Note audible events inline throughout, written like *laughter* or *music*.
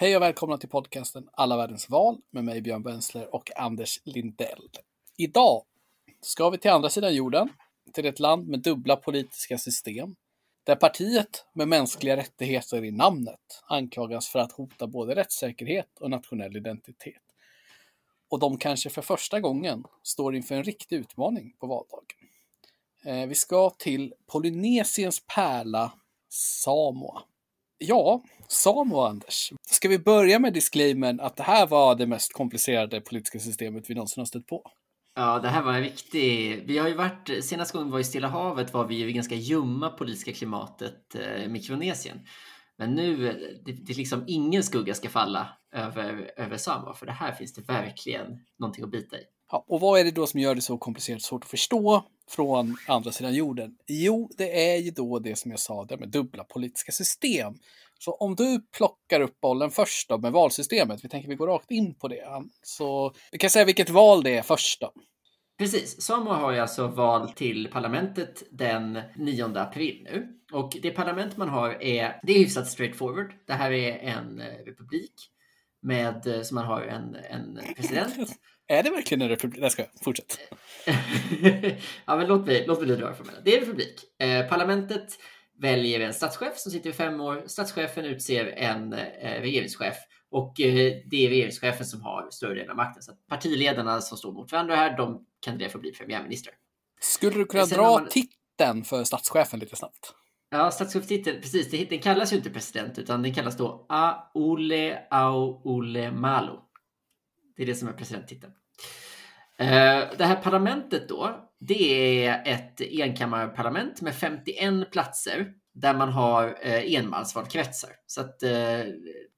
Hej och välkomna till podcasten Alla världens val med mig Björn Bensler och Anders Lindell. Idag ska vi till andra sidan jorden, till ett land med dubbla politiska system, där partiet med mänskliga rättigheter i namnet anklagas för att hota både rättssäkerhet och nationell identitet. Och de kanske för första gången står inför en riktig utmaning på valdagen. Eh, vi ska till Polynesiens pärla Samoa. Ja, Samoa, Anders. Ska vi börja med disclaimern att det här var det mest komplicerade politiska systemet vi någonsin har stött på? Ja, det här var en viktig... Vi har ju varit... Senaste gången vi var i Stilla havet var vi ju i ganska ljumma politiska klimatet, eh, Mikronesien. Men nu, det, det liksom ingen skugga ska falla över, över Samoa, för det här finns det verkligen någonting att bita i. Ja, och vad är det då som gör det så komplicerat och svårt att förstå från andra sidan jorden? Jo, det är ju då det som jag sa, det med dubbla politiska system. Så om du plockar upp bollen först då med valsystemet, vi tänker vi går rakt in på det. Så vi kan säga vilket val det är först då. Precis, Samoa har ju alltså val till parlamentet den 9 april nu. Och det parlament man har är, det är hyfsat straightforward. Det här är en eh, republik med, eh, som man har en, en president. *laughs* är det verkligen en republik? Jag ska fortsätta. *laughs* ja, men låt mig, låt mig dra från Det är en republik. Eh, parlamentet väljer en statschef som sitter i fem år. Statschefen utser en eh, regeringschef och eh, det är regeringschefen som har större delen av makten. Så partiledarna som står mot varandra här, de kandiderar för att bli premiärminister. Skulle du kunna dra man... titeln för statschefen lite snabbt? Ja, statschefstiteln, precis. Den kallas ju inte president, utan den kallas då Aule Au Ule Malo. Det är det som är presidenttiteln. Eh, det här parlamentet då, det är ett enkammarparlament med 51 platser där man har eh, enmansvalkretsar. Så att eh,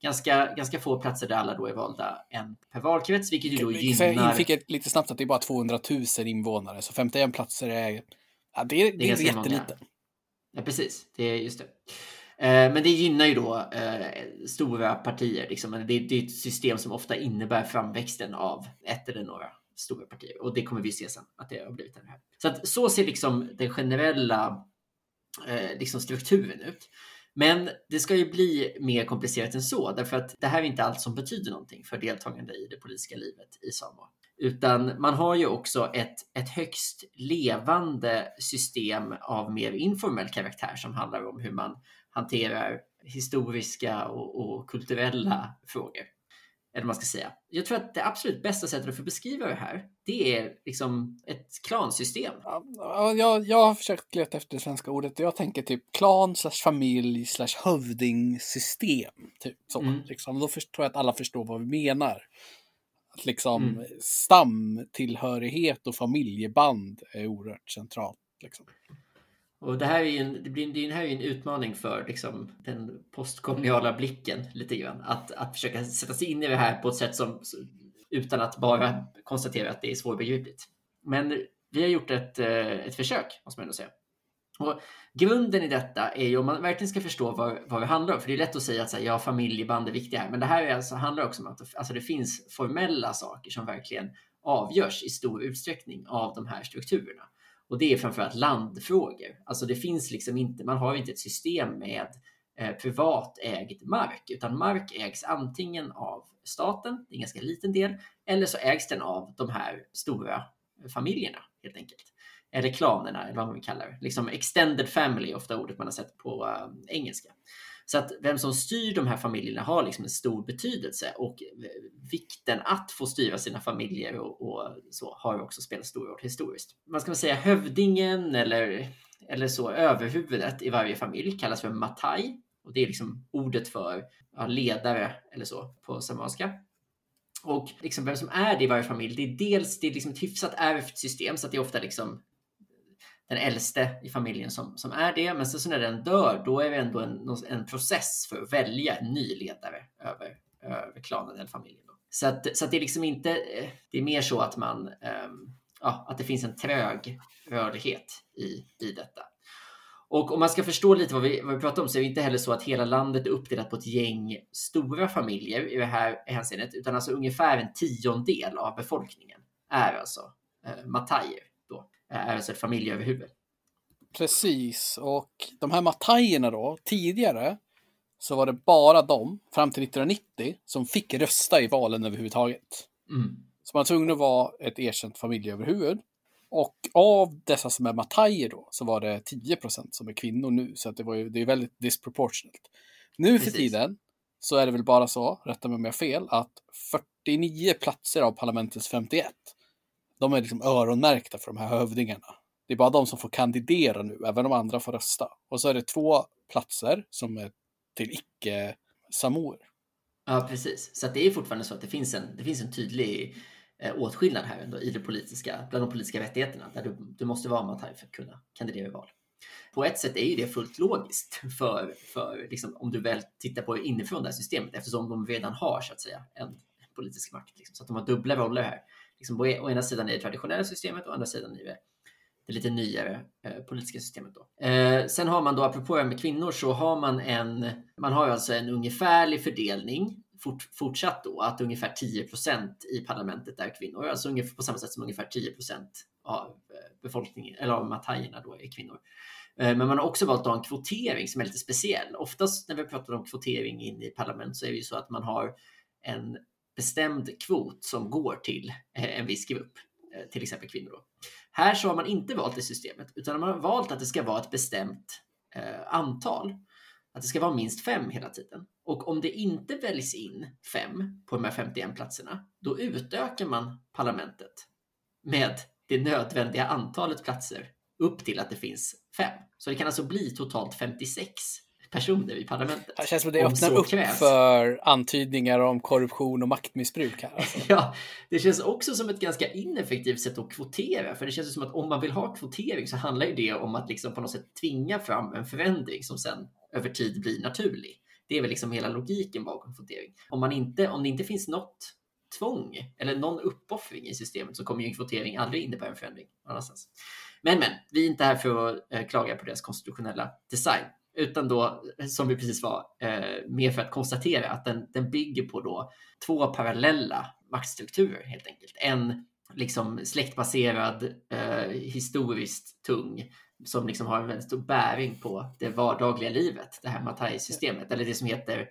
ganska, ganska få platser där alla då är valda en per valkrets, vilket ju då gynnar... Jag fick lite snabbt att det är bara 200 000 invånare, så 51 platser är... Ja, det, är, det, är, det är jättelite. Ja, precis. Det är just det. Eh, men det gynnar ju då eh, stora partier. Liksom. Det, det är ett system som ofta innebär framväxten av ett eller några stora partier. Och det kommer vi se sen, att det har blivit det här. Så att så ser liksom den generella eh, liksom strukturen ut. Men det ska ju bli mer komplicerat än så, därför att det här är inte allt som betyder någonting för deltagande i det politiska livet i Samoa. Utan man har ju också ett, ett högst levande system av mer informell karaktär som handlar om hur man hanterar historiska och, och kulturella frågor. Eller man ska säga. Jag tror att det absolut bästa sättet att beskriva det här, det är liksom ett klansystem. Ja, jag, jag har försökt leta efter det svenska ordet. Jag tänker typ klan slash familj slash hövdingsystem. Typ så. Mm. Liksom. Då tror jag att alla förstår vad vi menar. Att liksom mm. stamtillhörighet och familjeband är oerhört centralt. Liksom. Och det här är ju en, det blir, det här är en utmaning för liksom, den postkoloniala blicken lite grann. Att, att försöka sätta sig in i det här på ett sätt som utan att bara konstatera att det är svårbegripligt. Men vi har gjort ett, eh, ett försök, måste man ändå säga. Och grunden i detta är ju om man verkligen ska förstå vad, vad det handlar om, för det är lätt att säga att så här, ja, familjeband är viktiga här, men det här är alltså, handlar också om att alltså, det finns formella saker som verkligen avgörs i stor utsträckning av de här strukturerna. Och det är framförallt landfrågor. Alltså det finns liksom inte, man har inte ett system med eh, privat ägd mark, utan mark ägs antingen av staten, det är en ganska liten del, eller så ägs den av de här stora familjerna helt enkelt. Eller klanerna, eller vad man vill kalla det. Liksom extended family är ofta ordet man har sett på äh, engelska. Så att vem som styr de här familjerna har liksom en stor betydelse och eh, vikten att få styra sina familjer och, och så har också spelat stor roll historiskt. Man ska väl säga hövdingen eller, eller så överhuvudet i varje familj kallas för matai och det är liksom ordet för ja, ledare eller så på samanska. Och liksom vem som är det i varje familj, det är dels det är liksom ett hyfsat ärvt system så att det är ofta liksom den äldste i familjen som, som är det. Men sen så när den dör, då är det ändå en, en process för att välja en ny ledare över, över klanen eller familjen. Då. Så, att, så att det är liksom inte, eh, det är mer så att man, um, ja, att det finns en trög rörlighet i, i detta. Och om man ska förstå lite vad vi, vad vi pratar om så är det inte heller så att hela landet är uppdelat på ett gäng stora familjer i det här hänseendet, utan alltså ungefär en tiondel av befolkningen är alltså eh, matajer alltså ett familjeöverhuvud. Precis, och de här matajerna då, tidigare så var det bara de, fram till 1990, som fick rösta i valen överhuvudtaget. Mm. Så man var tvungen att vara ett erkänt familjeöverhuvud. Och av dessa som är matajer då, så var det 10% som är kvinnor nu. Så att det, var ju, det är väldigt disproportionate. Nu för Precis. tiden så är det väl bara så, rätta mig om jag har fel, att 49 platser av parlamentets 51, de är liksom öronmärkta för de här hövdingarna. Det är bara de som får kandidera nu, även de andra får rösta. Och så är det två platser som är till icke-samoer. Ja, precis. Så att det är fortfarande så att det finns en, det finns en tydlig eh, åtskillnad här ändå i det politiska, bland de politiska rättigheterna. Där du, du måste vara matai för att kunna kandidera i val. På ett sätt är ju det fullt logiskt för, för liksom, om du väl tittar på inifrån det här systemet eftersom de redan har så att säga en politisk makt. Liksom, så att de har dubbla roller här. Liksom, e-, å ena sidan i det traditionella systemet och å andra sidan i det, det lite nyare eh, politiska systemet. Då. Eh, sen har man då, apropå det här med kvinnor, så har man en, man har alltså en ungefärlig fördelning fort, fortsatt då att ungefär 10% i parlamentet är kvinnor, alltså ungefär på samma sätt som ungefär 10% av eh, befolkningen eller av matajerna då är kvinnor. Eh, men man har också valt att ha en kvotering som är lite speciell. Oftast när vi pratar om kvotering in i parlament så är det ju så att man har en bestämd kvot som går till eh, en viss grupp, eh, till exempel kvinnor. Här så har man inte valt det systemet, utan man har valt att det ska vara ett bestämt eh, antal. Att det ska vara minst fem hela tiden. Och om det inte väljs in fem på de här 51 platserna, då utökar man parlamentet med det nödvändiga antalet platser upp till att det finns fem. Så det kan alltså bli totalt 56 personer i parlamentet. Det känns som det öppnar upp krävs. för antydningar om korruption och maktmissbruk här. Alltså. *laughs* Ja, det känns också som ett ganska ineffektivt sätt att kvotera. För det känns som att om man vill ha kvotering så handlar ju det om att liksom på något sätt tvinga fram en förändring som sen över tid blir naturlig. Det är väl liksom hela logiken bakom kvotering. Om, man inte, om det inte finns något tvång eller någon uppoffring i systemet så kommer ju en kvotering aldrig innebära en förändring annanstans. Men, men, vi är inte här för att eh, klaga på deras konstitutionella design, utan då, som vi precis var, eh, mer för att konstatera att den, den bygger på då två parallella maktstrukturer helt enkelt. En liksom släktbaserad, eh, historiskt tung, som liksom har en väldigt stor bäring på det vardagliga livet, det här Matai-systemet, eller det som heter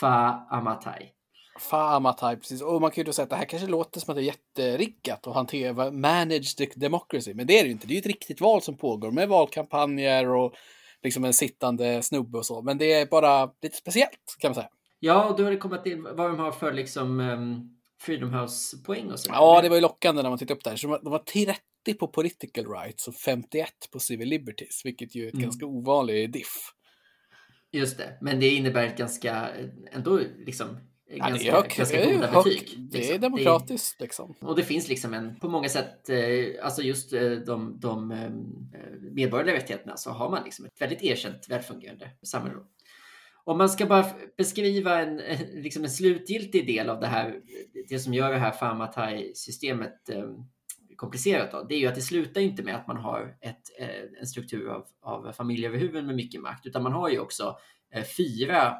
Fa Amatai. Famatai, precis. Och man kan ju då säga att det här kanske låter som att det är jätteriggat att hantera managed de- democracy. Men det är det ju inte. Det är ju ett riktigt val som pågår med valkampanjer och liksom en sittande snubbe och så. Men det är bara lite speciellt kan man säga. Ja, och då har det kommit till vad de har för liksom um, Freedom House-poäng och så. Ja, det var ju lockande när man tittade upp där. Så de var- de var 30 på political rights och 51 på civil liberties, vilket ju är ett Mm. ganska ovanligt diff. Just det, men det innebär ett ganska, ändå liksom, Ja, ganska, det är, högt, ganska det goda högt, betyg. det liksom. är demokratiskt liksom. Och det finns liksom en, på många sätt, eh, alltså just eh, de, de eh, medborgerliga rättigheterna så har man liksom ett väldigt erkänt välfungerande samhälle. Om man ska bara beskriva en, *laughs* liksom en slutgiltig del av det här, det som gör det här Famatai-systemet komplicerat, då, det är ju att det slutar inte med att man har ett, en struktur av, av familjeöverhuvuden med mycket makt, utan man har ju också fyra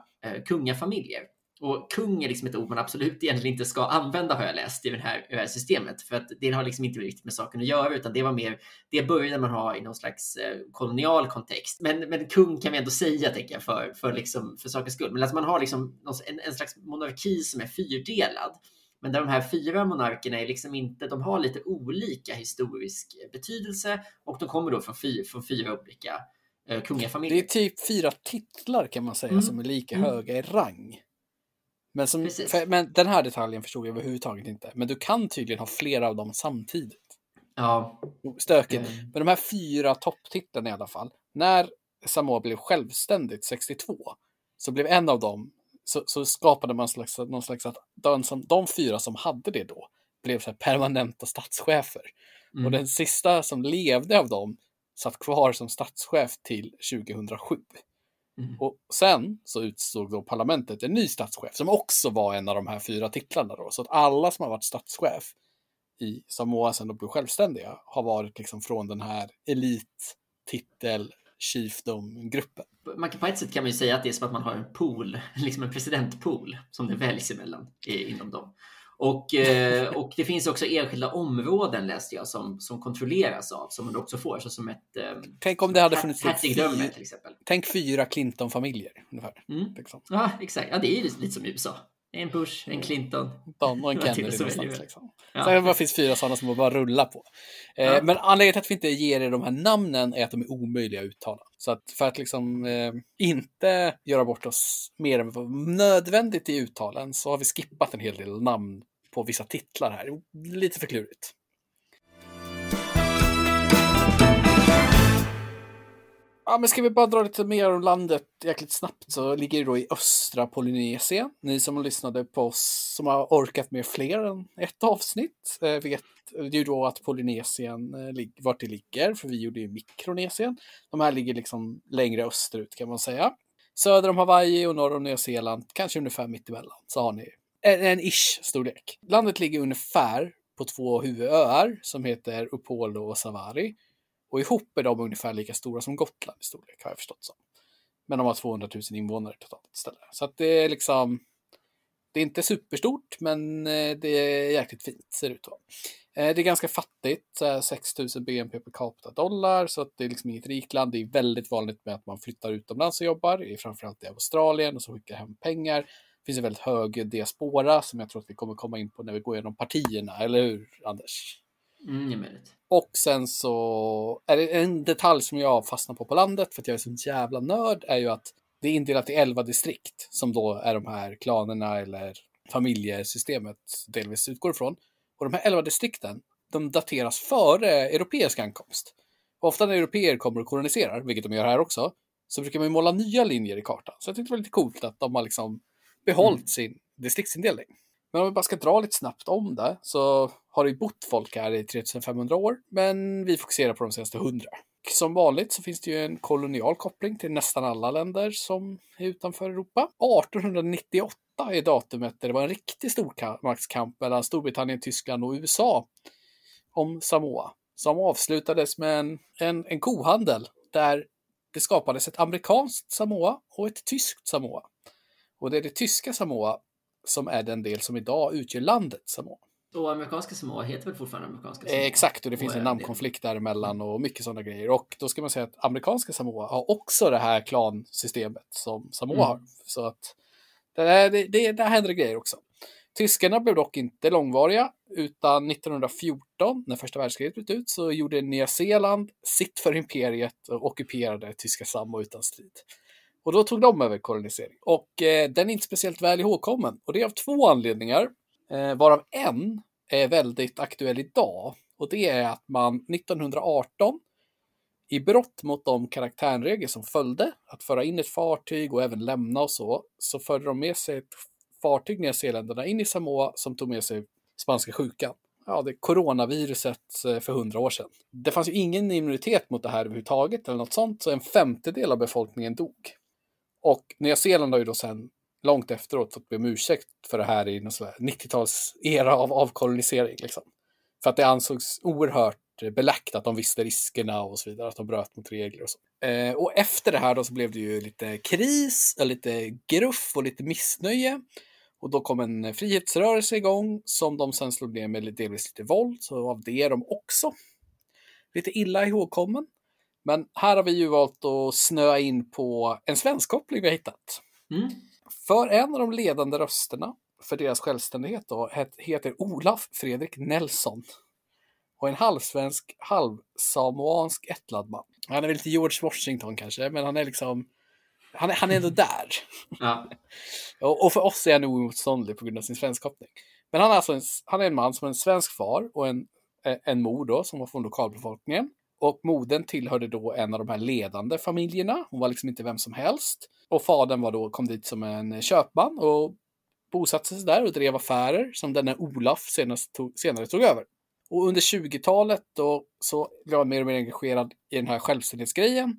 kungafamiljer. Och kung är liksom ett ord man absolut egentligen inte ska använda har jag läst i, här, det här systemet. För att det har liksom inte riktigt med saken att göra utan det var mer, det började man ha i någon slags eh, kolonial kontext. Men, men kung kan vi ändå säga tänker jag för, för, liksom, för sakens skull. Men alltså man har liksom en, en slags monarki som är fyrdelad. Men där de här fyra monarkerna är liksom inte, de har lite olika historisk betydelse och de kommer då från, fy, från fyra olika eh, kungafamiljer. Det är typ fyra titlar kan man säga Mm. som är lika Mm. höga i rang. Men, som, för, men den här detaljen förstod jag överhuvudtaget inte. Men du kan tydligen ha flera av dem samtidigt. Ja, Stökigt. eh, Men de här fyra topptitlarna i alla fall. När Samoa blev självständigt 62 så blev en av dem så, så skapade man slags, någon slags att de, som, de fyra som hade det då blev så här permanenta statschefer. mm. Och den sista som levde av dem satt kvar som statschef till 2007. Mm. Och sen så utsåg då parlamentet en ny statschef som också var en av de här fyra titlarna då. Så att alla som har varit statschef i Samoa sedan de blev självständiga har varit liksom från den här elit, titel, chiefdom-gruppen. man kan, på ett sätt kan man ju säga att det är som att man har en pool, *laughs* liksom en presidentpool som det väljs emellan inom dem. Och, eh, och det finns också enskilda områden läste jag som, som kontrolleras av, som man också får. Så som ett... Eh, Tänk om det hade funnits typ fyra, till exempel. tänk fyra Clinton-familjer ungefär. Mm. Liksom. Ja, exakt. Ja, det är lite som i USA. En Bush, en Clinton. Don och en *laughs* Det Kennedy någonstans. väldigt. Liksom. Ja. Det bara finns fyra sådana som man bara rullar på. Eh, Ja. Men anledningen till att vi inte ger er de här namnen är att de är omöjliga att uttala. Så att för att liksom eh, inte göra bort oss mer än nödvändigt i uttalen så har vi skippat en hel del namn på vissa titlar här. Lite för klurigt. Ja, men ska vi bara dra lite mer om landet jäkligt snabbt så ligger det då i östra Polynesien. Ni som lyssnade på oss som har orkat med fler än ett avsnitt eh, vet ju då att Polynesien, eh, vart det ligger, för vi gjorde ju Mikronesien. De här ligger liksom längre österut kan man säga. Söder om Hawaii och norr om Nya Zeeland, kanske ungefär mittemellan, så har ni en, en ish storlek. Landet ligger ungefär på två huvudöar som heter Upolo och Savari. Och ihop är de ungefär lika stora som Gotland i storlek, har jag förstått som. Men de har 200 000 invånare totalt istället. Så att det är liksom... Det är inte superstort, men eh, det är jäkligt fint, ser det ut att vara. Eh, det är ganska fattigt, 6 000 BNP per capita dollar, så att det är liksom inget rikt land. Det är väldigt vanligt med att man flyttar utomlands och jobbar, framförallt i Australien, och så skickar hem pengar. Finns en väldigt hög diaspora som jag tror att vi kommer komma in på när vi går igenom partierna, eller hur Anders? Mm. Och sen så är det en detalj som jag fastnar på på landet för att jag är så jävla nörd är ju att det är indelat i 11 distrikt som då är de här klanerna eller familjesystemet delvis utgår ifrån. Och de här 11 distrikten, de dateras före europeisk ankomst. Ofta när europeer kommer och koloniserar, vilket de gör här också, så brukar man måla nya linjer i kartan. Så jag tyckte det var lite coolt att de har liksom behållit Mm. sin distriktsindelning. Men om vi bara ska dra lite snabbt om det så har det ju bott folk här i 3500 år, men vi fokuserar på de senaste 100. Som vanligt så finns det ju en kolonial koppling till nästan alla länder som är utanför Europa. 1898 är datumet där det var en riktig stormaktskamp mellan Storbritannien, Tyskland och USA om Samoa. Som avslutades med en, en, en kohandel där det skapades ett amerikanskt Samoa och ett tyskt Samoa. Och det är det tyska Samoa som är den del som idag utgör landet Samoa. Och amerikanska Samoa heter väl fortfarande amerikanska Samoa? Eh, exakt, och det finns Och en namnkonflikt däremellan och mycket sådana grejer. Och då ska man säga att amerikanska Samoa har också det här klansystemet som Samoa Mm. har. Så att det, det, det, där händer grejer också. Tyskarna blev dock inte långvariga, utan 1914, när första världskriget bröt ut, så gjorde Nya Zeeland sitt för imperiet och ockuperade tyska Samoa utan strid. Och då tog de över kolonisering. Och eh, den är inte speciellt väl ihågkommen. Och det är av två anledningar, eh, varav en är väldigt aktuell idag. Och det är att man 1918 i brott mot de karaktärregler som följde, att föra in ett fartyg och även lämna och så, så förde de med sig ett fartyg, Nya Zeeländerna, in i Samoa som tog med sig spanska sjukan. Ja, det är coronaviruset eh, för hundra år sedan. Det fanns ju ingen immunitet mot det här överhuvudtaget eller något sånt, så en femtedel av befolkningen dog. Och Nya Zeeland har ju då sen långt efteråt fått be om ursäkt för det här i någon sån här 90-tals era av avkolonisering. Liksom. För att det ansågs oerhört beläckt belagt att de visste riskerna och så vidare, att de bröt mot regler och så. Eh, och efter det här då så blev det ju lite kris, och lite gruff och lite missnöje. Och då kom en frihetsrörelse igång som de sen slog ner med delvis lite våld, så av det är de också lite illa ihågkommen. Men här har vi ju valt att snöa in på en svensk koppling vi har hittat. Mm. För en av de ledande rösterna för deras självständighet då, het- heter Olaf Fredrik Nelson. Och en halvsvensk, halvsamoansk ättlad man. Han är väl lite George Washington kanske, men han är liksom han är, han är ändå där. *laughs* Ja. Och, och för oss är han oemotståndlig på grund av sin svenskkoppling. Men han är alltså en, han är en man som har en svensk far och en, eh, en mor då som var från lokalbefolkningen. Och modern tillhörde då en av de här ledande familjerna. Hon var liksom inte vem som helst. Och fadern var då, kom dit som en köpman och bosatte sig där och drev affärer som denne Olaf senast tog, senare tog över. Och under 20-talet då så blev han mer och mer engagerad i den här självständighetsgrejen.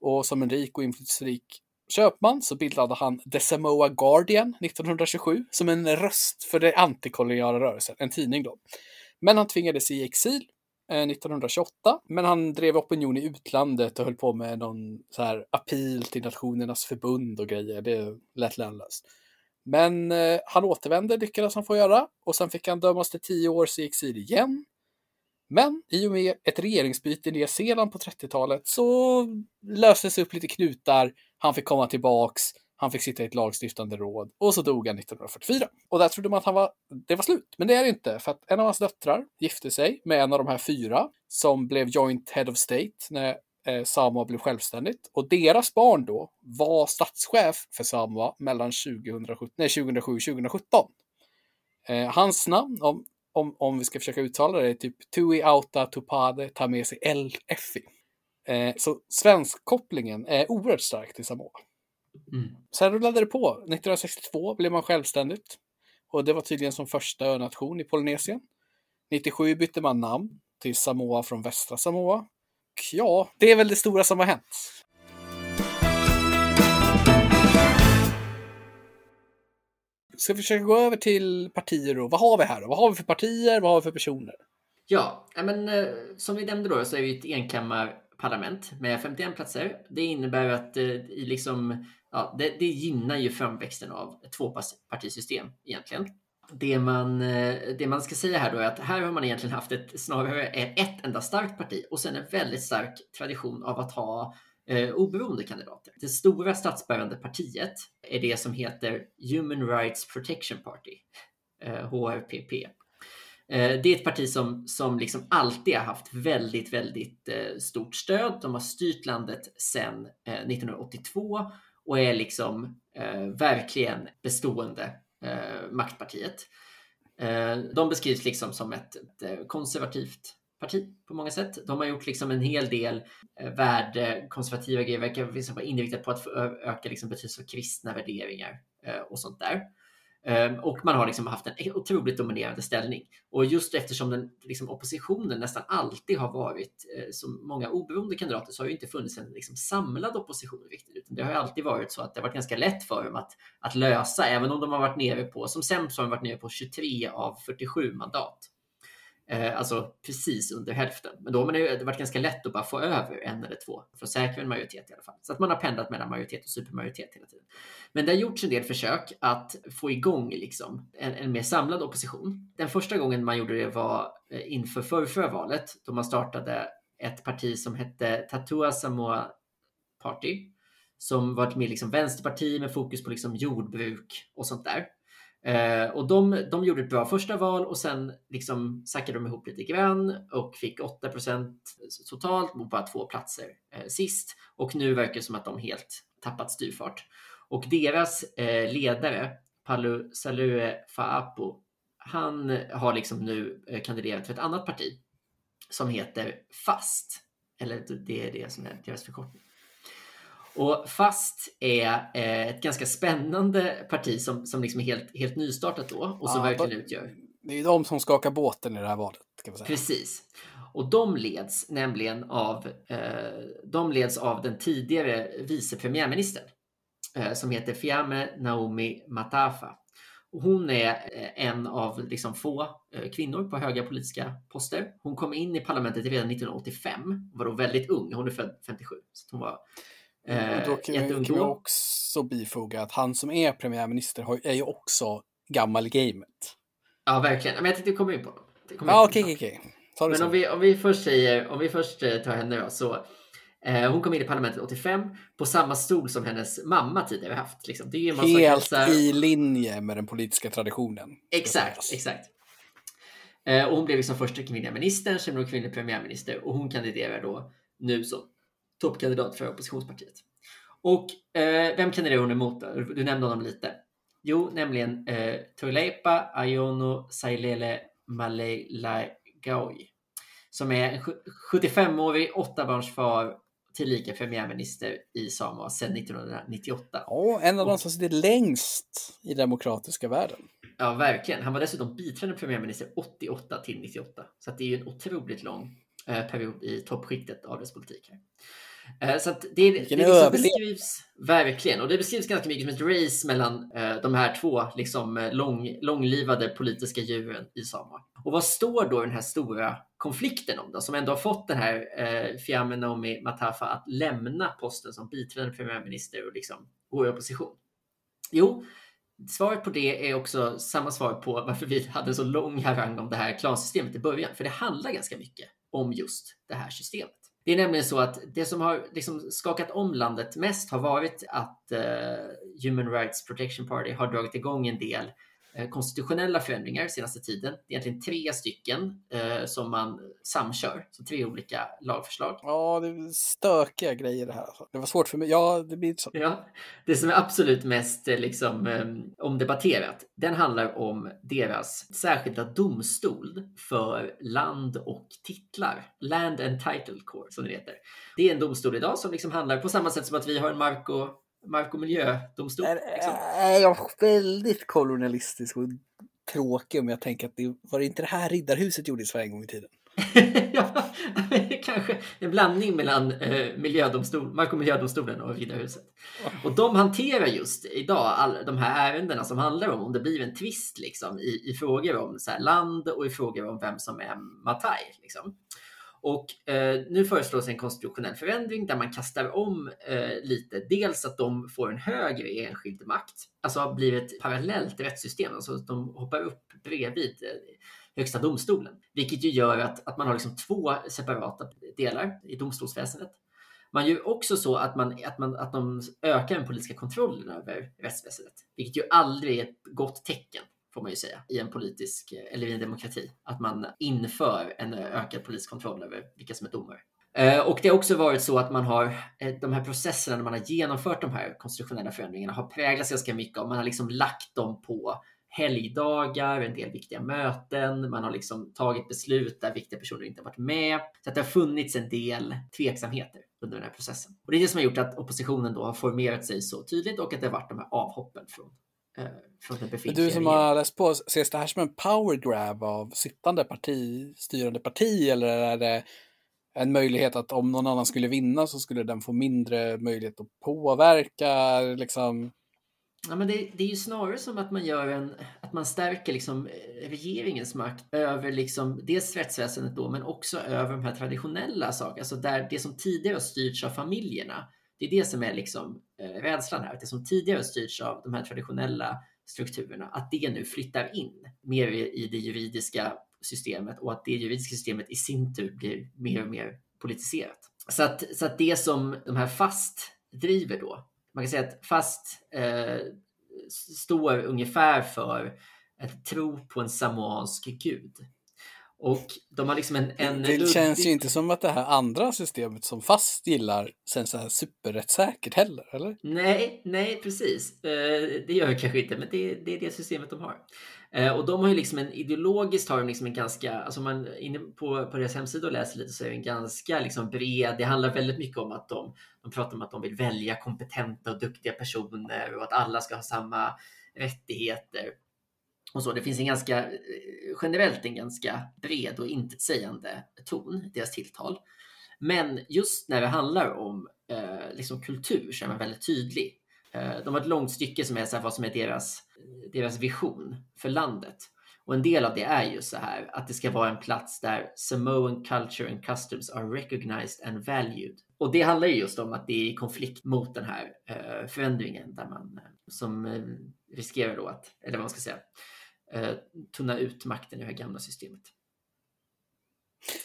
Och som en rik och inflytelserik köpman så bildade han The Samoa Guardian 1927 som en röst för den antikoloniala rörelsen, en tidning då. Men han tvingades i exil Eh, 1928, men han drev opinion i utlandet och höll på med någon så här appeal till Nationernas förbund och grejer. Det lät lönlöst. Men eh, han återvände, lyckades han få göra. Och sen fick han dömas till tio års i exil igen. Men i och med ett regeringsbyte i Nya Zeeland på 30-talet så löstes upp lite knutar. Han fick komma tillbaks. Han fick sitta i ett lagstiftande råd och så dog han 1944. Och där trodde man att han var, det var slut. Men det är det inte, för att en av hans döttrar gifte sig med en av de här fyra som blev joint head of state när eh, Samoa blev självständigt. Och deras barn då var statschef för Samoa mellan 2007, nej, 2007 och 2017. Eh, hans namn, om, om, om vi ska försöka uttala det, är typ Tui Auta Tupade Tamesi El Effi. Eh, så svenskkopplingen är oerhört stark till Samoa. Mm. Sen rullade det på. 1962 blev man självständigt. Och det var tydligen som första önation i Polynesien. 97 bytte man namn till Samoa från västra Samoa. Och ja, det är väl det stora som har hänt. Ska vi försöka gå över till partier då? Vad har vi här då? Vad har vi för partier? Vad har vi för personer? Ja, men eh, som vi nämnde då så är vi ett enkammarparlament med 51 platser. Det innebär att eh, i liksom, ja, det, det gynnar ju framväxten av ett tvåpartisystem egentligen. Det man, eh, det man ska säga här då är att här har man egentligen haft ett, snarare ett enda starkt parti och sen en väldigt stark tradition av att ha eh, oberoende kandidater. Det stora statsbärande partiet är det som heter Human Rights Protection Party, eh, HRPP. Eh, det är ett parti som, som liksom alltid har haft väldigt, väldigt eh, stort stöd. De har styrt landet sedan eh, 1982 och är liksom eh, verkligen bestående eh, maktpartiet. Eh, de beskrivs liksom som ett, ett eh, konservativt parti på många sätt. De har gjort liksom en hel del eh, värdekonservativa grejer, verkar vara inriktat på att öka liksom betydelsen av kristna värderingar eh, och sånt där. Ehm, och man har liksom haft en otroligt dominerande ställning. Och just eftersom den, liksom, oppositionen nästan alltid har varit eh, så många oberoende kandidater så har det inte funnits en liksom, samlad opposition riktigt. Utan det har alltid varit så att det har varit ganska lätt för dem att, att lösa, även om de har varit nere på, som sämst har de varit nere på 23 av 47 mandat. Eh, alltså precis under hälften. Men då har det varit ganska lätt att bara få över en eller två för att säkra en majoritet i alla fall. Så att man har pendlat mellan majoritet och supermajoritet hela tiden. Men det har gjorts en del försök att få igång liksom en, en mer samlad opposition. Den första gången man gjorde det var eh, inför förrförra valet då man startade ett parti som hette Tatua Samoa Party som var ett mer liksom vänsterparti med fokus på liksom jordbruk och sånt där. Eh, och de, de gjorde ett bra första val och sen liksom sackade de ihop lite grann och fick 8% totalt mot bara två platser eh, sist. Och nu verkar det som att de helt tappat styrfart. Och deras eh, ledare, Palu Salue Faapo, han har liksom nu eh, kandiderat för ett annat parti som heter FAST. Eller det är det som är deras förkortning. Och FAST är eh, ett ganska spännande parti som, som liksom är helt, helt nystartat då och som ja, verkligen utgör. Det är de som skakar båten i det här valet. Kan man säga. Precis. Och de leds nämligen av, eh, de leds av den tidigare vice premiärministern eh, som heter Fiame Naomi Matafa. Och hon är en av liksom få kvinnor på höga politiska poster. Hon kom in i parlamentet redan 1985, var då väldigt ung. Hon är född 57. Så hon var Eh, då kan, kan vi också bifoga att han som är premiärminister är ju också gammal gamet. Ja, verkligen. Men jag tänkte komma in på honom. Ja, okej, okej. Men om vi, om vi först säger, om vi först eh, tar henne då, så eh, hon kom in i parlamentet 85 på samma stol som hennes mamma tidigare haft. Liksom. Det är Helt i linje med den politiska traditionen. Exakt, exakt. Eh, och hon blev liksom första kvinnliga ministern, sen blev hon kvinnlig premiärminister och hon kandiderar då nu som toppkandidat för oppositionspartiet. Och eh, vem kandiderar hon emot? Då? Du nämnde honom lite. Jo, nämligen eh, Toileipa Ayono Sailele Maleilagaoi som är en 75-årig åttabarnsfar tillika premiärminister i Samoa sedan 1998. Ja, en av de som sitter längst i demokratiska världen. Ja, verkligen. Han var dessutom biträdande premiärminister 88 till 98. Så det är ju en otroligt lång eh, period i toppskiktet av dess politik. Här. Eh, så det, det liksom beskrivs verkligen och det beskrivs ganska mycket som ett race mellan eh, de här två liksom, eh, lång, långlivade politiska djuren i Samoa. Och vad står då den här stora konflikten om då, som ändå har fått den här eh, Fiame Naomi Matafa att lämna posten som biträdande premiärminister och liksom gå i opposition? Jo, Svaret på det är också samma svar på varför vi hade så lång harang om det här klansystemet i början. För det handlar ganska mycket om just det här systemet. Det är nämligen så att det som har liksom skakat om landet mest har varit att eh, Human Rights Protection Party har dragit igång en del Eh, konstitutionella förändringar senaste tiden. Det är egentligen tre stycken eh, som man samkör, så tre olika lagförslag. Ja, det är stökiga grejer det här. Alltså. Det var svårt för mig. Ja, det blir så. Ja, det som är absolut mest eh, liksom, eh, omdebatterat, den handlar om deras särskilda domstol för land och titlar. Land and Title Court, som det heter. Det är en domstol idag som liksom handlar på samma sätt som att vi har en mark och mark och miljödomstol. Liksom. Är jag väldigt kolonialistisk och tråkig om jag tänker att det var det inte det här riddarhuset gjorde i Sverige en gång i tiden? *laughs* ja, kanske en blandning mellan eh, miljödomstol, Mark och miljödomstolen och Riddarhuset. Och de hanterar just idag alla de här ärendena som handlar om om det blir en tvist liksom, i, i frågor om så här, land och i frågor om vem som är Matai. Liksom. Och eh, nu föreslås en konstitutionell förändring där man kastar om eh, lite. Dels att de får en högre enskild makt, alltså blir ett parallellt rättssystem, alltså att de hoppar upp bredvid eh, Högsta domstolen, vilket ju gör att, att man har liksom två separata delar i domstolsväsendet. Man gör också så att, man, att, man, att de ökar den politiska kontrollen över rättsväsendet, vilket ju aldrig är ett gott tecken får man ju säga, i en politisk eh, eller i en demokrati. Att man inför en ökad politisk kontroll över vilka som är domare. Eh, och det har också varit så att man har eh, de här processerna när man har genomfört de här konstitutionella förändringarna har präglats ganska mycket av man har liksom lagt dem på helgdagar, en del viktiga möten. Man har liksom tagit beslut där viktiga personer inte har varit med. Så att det har funnits en del tveksamheter under den här processen. Och det är det som har gjort att oppositionen då har formerat sig så tydligt och att det har varit de här avhoppen från från den befintliga Du som har läst på, ses det här som en power grab av sittande parti, styrande parti eller är det en möjlighet att om någon annan skulle vinna så skulle den få mindre möjlighet att påverka liksom? Ja, men det, det, är ju snarare som att man gör en, att man stärker liksom eh, regeringens makt över liksom dels rättsväsendet då, men också över de här traditionella sakerna, alltså där det som tidigare har styrts av familjerna det är det som är liksom, eh, rädslan här, att det som tidigare styrts av de här traditionella strukturerna, att det nu flyttar in mer i det juridiska systemet och att det juridiska systemet i sin tur blir mer och mer politiserat. Så att, så att det som de här FAST driver då, man kan säga att FAST eh, står ungefär för att tro på en samoansk gud. Och de har liksom en... en det luddig... känns ju inte som att det här andra systemet som fast gillar känns så här superrättssäkert heller, eller? Nej, nej precis. Eh, det gör det kanske inte, men det, det är det systemet de har. Eh, och de har ju liksom en ideologiskt har de liksom en ganska, alltså man är inne på, på deras hemsida och läser lite så är det en ganska liksom bred, det handlar väldigt mycket om att de, de pratar om att de vill välja kompetenta och duktiga personer och att alla ska ha samma rättigheter och så. Det finns en ganska eh, generellt en ganska bred och intetsägande ton i deras tilltal. Men just när det handlar om eh, liksom kultur så är man väldigt tydlig. Eh, de har ett långt stycke som är så här, vad som är deras, deras vision för landet. Och en del av det är ju så här att det ska vara en plats där Samoan culture and customs are recognized and valued. Och det handlar ju just om att det är i konflikt mot den här eh, förändringen där man eh, som eh, riskerar då att, eller vad man ska säga, eh, tunna ut makten i det här gamla systemet.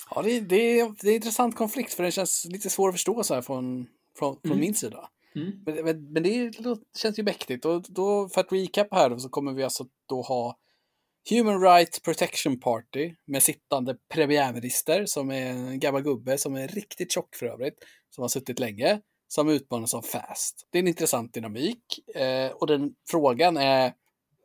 Ja, det, det, är, det är en intressant konflikt för den känns lite svår att förstå så här från, från, från mm. min sida. Mm. Men, men, men, det känns ju mäktigt och då för att recapa här då, så kommer vi alltså då ha Human Rights Protection Party med sittande premiärminister som är en gammal gubbe som är riktigt tjock för övrigt, som har suttit länge, som utmanas av FAST. Det är en intressant dynamik eh, och den frågan är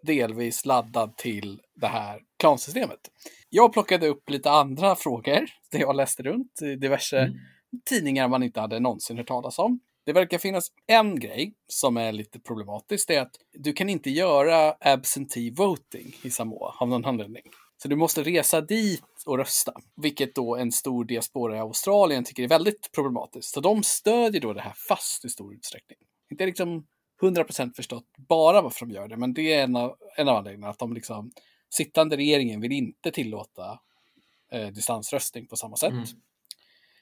delvis laddad till det här klansystemet. Jag plockade upp lite andra frågor *laughs* där jag läste runt i diverse mm. tidningar man inte hade någonsin hört talas om. Det verkar finnas en grej som är lite problematisk. Det är att du kan inte göra absentee voting i Samoa av någon anledning. Så du måste resa dit och rösta, vilket då en stor diaspora i Australien tycker är väldigt problematiskt. Så de stödjer då det här fast i stor utsträckning. Inte liksom 100% förstått bara varför de gör det, men det är en av, en av anledningarna. Att de liksom, sittande regeringen vill inte tillåta eh, distansröstning på samma sätt. Mm.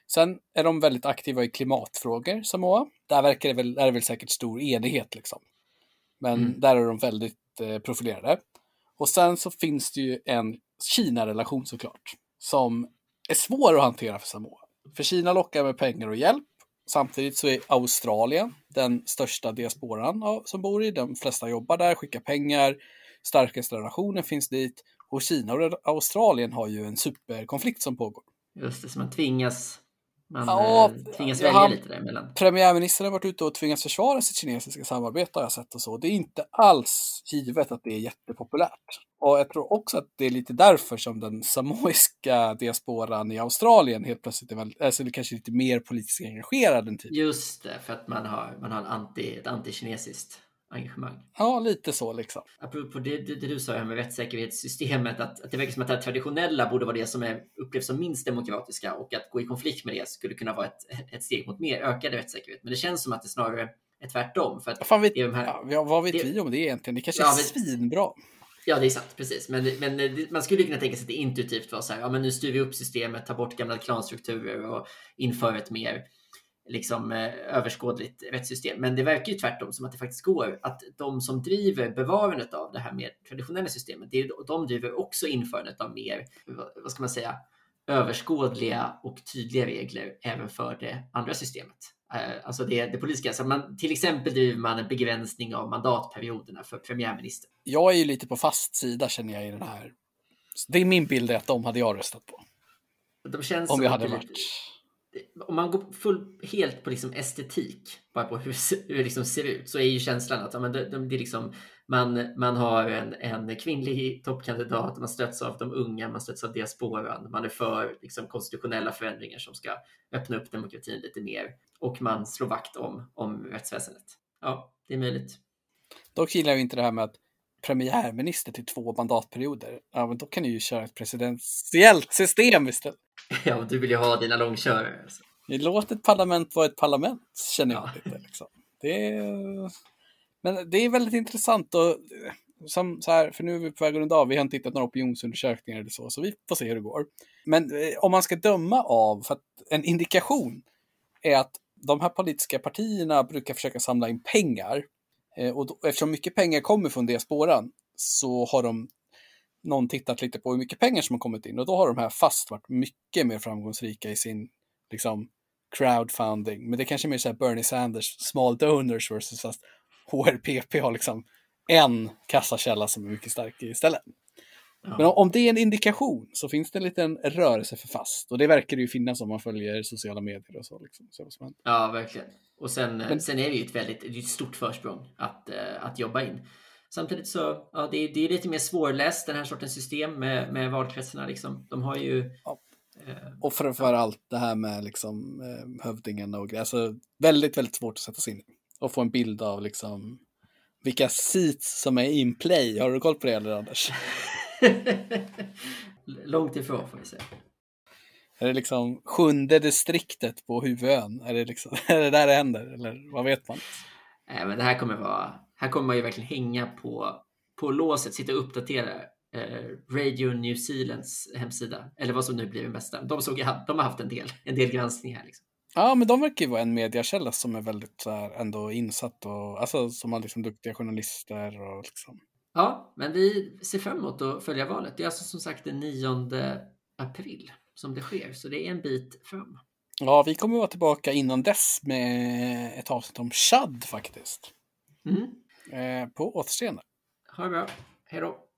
Sen är de väldigt aktiva i klimatfrågor, Samoa. Där verkar det väl, är det väl säkert stor enighet liksom. Men mm. där är de väldigt eh, profilerade. Och sen så finns det ju en Kina-relation såklart, som är svår att hantera för Samoa. För Kina lockar med pengar och hjälp. Samtidigt så är Australien den största diasporan som bor i. De flesta jobbar där, skickar pengar. Starkaste relationen finns dit. Och Kina och Australien har ju en superkonflikt som pågår. Just det, så man tvingas man ja, eh, tvingas välja han, lite däremellan. Premiärministern har varit ute och tvingats försvara sitt kinesiska samarbete har jag sett och så. Det är inte alls givet att det är jättepopulärt. Och jag tror också att det är lite därför som den samoiska *laughs* diasporan i Australien helt plötsligt är väldigt, alltså kanske lite mer politiskt engagerad än tidigare. Just det, för att man har, man har anti, ett antikinesiskt engagemang. Ja, lite så liksom. Apropå det, det, det du sa här med rättssäkerhetssystemet, att, att det verkar som att det traditionella borde vara det som är, upplevs som minst demokratiska och att gå i konflikt med det skulle kunna vara ett, ett steg mot mer ökad rättssäkerhet. Men det känns som att det snarare är tvärtom. För att Fan vet, de här, ja, vad vet det, vi om det egentligen? Det kanske ja, är svinbra. Ja, det är sant, precis. Men, men man skulle kunna tänka sig att det intuitivt var så här, ja men nu styr vi upp systemet, tar bort gamla klanstrukturer och inför ett mer liksom eh, överskådligt rättssystem. Men det verkar ju tvärtom som att det faktiskt går att de som driver bevarandet av det här mer traditionella systemet, det är, de driver också införandet av mer, vad ska man säga, överskådliga och tydliga regler även för det andra systemet. Eh, alltså det, det politiska. Så man, till exempel driver man en begränsning av mandatperioderna för premiärminister. Jag är ju lite på fast sida känner jag i den här. Det är min bild att de hade jag röstat på. De känns om jag hade varit om man går full, helt på liksom estetik, bara på hur, hur det liksom ser ut, så är ju känslan att ja, men det, det är liksom, man, man har en, en kvinnlig toppkandidat, man stöts av de unga, man stöts av diasporan, man är för liksom, konstitutionella förändringar som ska öppna upp demokratin lite mer och man slår vakt om, om rättsväsendet. Ja, det är möjligt. Dock gillar jag inte det här med att premiärminister till två mandatperioder. Ja, men då kan ni ju köra ett presidentiellt system istället. *laughs* Ja, du vill ju ha dina långkörare. Alltså. Låt ett parlament vara ett parlament, känner jag ja. lite. Liksom. Det är... Men det är väldigt intressant och som så här, för nu är vi på väg att runda av, vi har inte hittat några opinionsundersökningar eller så, så vi får se hur det går. Men eh, om man ska döma av, för att en indikation är att de här politiska partierna brukar försöka samla in pengar. Eh, och då, eftersom mycket pengar kommer från diasporan så har de någon tittat lite på hur mycket pengar som har kommit in och då har de här fast varit mycket mer framgångsrika i sin liksom, crowdfunding. Men det är kanske är mer så här Bernie Sanders, small donors versus fast HRPP har liksom en kassakälla som är mycket stark istället. Ja. Men om det är en indikation så finns det en liten rörelse för fast och det verkar det ju finnas om man följer sociala medier och så. Liksom, så ja, verkligen. Och sen, Men, sen är det ju ett väldigt det ett stort försprång att, uh, att jobba in. Samtidigt så, ja, det, är, det är lite mer svårläst den här sortens system med, med valkretsarna. Liksom. De har ju... Ja. Eh, och framförallt det här med liksom, eh, hövdingen och grejer. Alltså, väldigt, väldigt svårt att sätta sig in i. Och få en bild av liksom, vilka seats som är in play. Har du koll på det eller Anders? *laughs* Långt ifrån får vi säga. Är det liksom sjunde distriktet på huvudön? Är det, liksom, *laughs* är det där det händer? Eller vad vet man? Nej, men det här kommer vara här kommer man ju verkligen hänga på, på låset, sitta och uppdatera eh, Radio New Zealands hemsida, eller vad som nu blir den bästa. De, såg, de har haft en del, en del granskning här. Liksom. Ja, men de verkar ju vara en mediekälla som är väldigt så här, ändå insatt och alltså som har liksom duktiga journalister och liksom. Ja, men vi ser fram emot att följa valet. Det är alltså som sagt den 9 april som det sker, så det är en bit fram. Ja, vi kommer vara tillbaka innan dess med ett avsnitt om Chad faktiskt. Mm. Eh, på återseende. Ha det bra. Hej då.